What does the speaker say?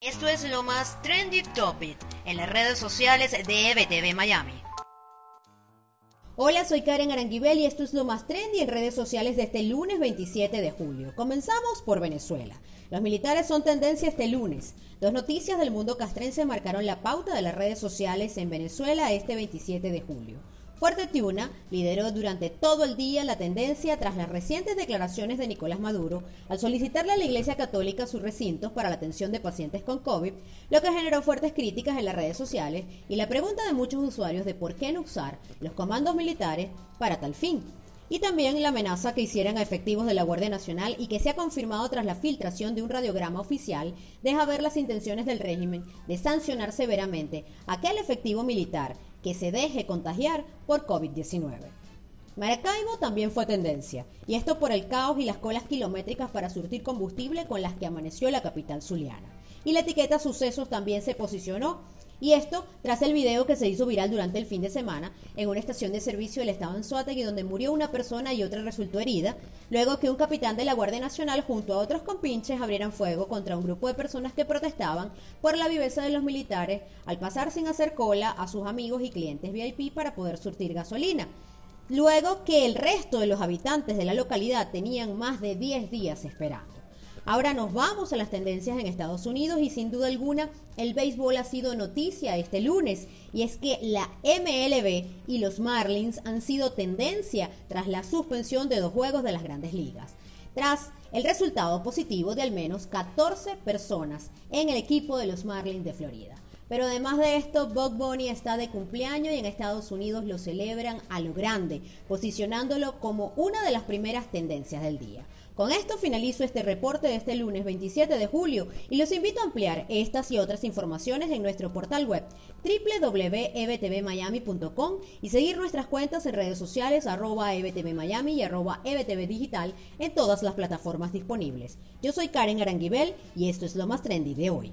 Esto es lo más trendy topic en las redes sociales de EBTV Miami. Hola, soy Karen Aranguibel y esto es lo más trendy en redes sociales de este lunes 27 de julio. Comenzamos por Venezuela. Los militares son tendencia este lunes. Dos noticias del mundo castrense marcaron la pauta de las redes sociales en Venezuela este 27 de julio. Fuerte Tiuna lideró durante todo el día la tendencia tras las recientes declaraciones de Nicolás Maduro al solicitarle a la Iglesia Católica sus recintos para la atención de pacientes con COVID, lo que generó fuertes críticas en las redes sociales y la pregunta de muchos usuarios de por qué no usar los comandos militares para tal fin. Y también la amenaza que hicieran a efectivos de la Guardia Nacional y que se ha confirmado tras la filtración de un radiograma oficial deja ver las intenciones del régimen de sancionar severamente a aquel efectivo militar que se deje contagiar por COVID-19. Maracaibo también fue tendencia, y esto por el caos y las colas kilométricas para surtir combustible con las que amaneció la capital zuliana. Y la etiqueta Sucesos también se posicionó y esto tras el video que se hizo viral durante el fin de semana en una estación de servicio del estado en y donde murió una persona y otra resultó herida, luego que un capitán de la Guardia Nacional junto a otros compinches abrieran fuego contra un grupo de personas que protestaban por la viveza de los militares al pasar sin hacer cola a sus amigos y clientes VIP para poder surtir gasolina. Luego que el resto de los habitantes de la localidad tenían más de 10 días esperando. Ahora nos vamos a las tendencias en Estados Unidos y sin duda alguna el béisbol ha sido noticia este lunes y es que la MLB y los Marlins han sido tendencia tras la suspensión de dos juegos de las grandes ligas. Tras el resultado positivo de al menos 14 personas en el equipo de los Marlins de Florida. Pero además de esto, Bob Bunny está de cumpleaños y en Estados Unidos lo celebran a lo grande, posicionándolo como una de las primeras tendencias del día. Con esto finalizo este reporte de este lunes 27 de julio y los invito a ampliar estas y otras informaciones en nuestro portal web www.ebtvmiami.com y seguir nuestras cuentas en redes sociales arroba ebtvmiami y arroba ebtvdigital en todas las plataformas disponibles. Yo soy Karen Aranguibel y esto es lo más trendy de hoy.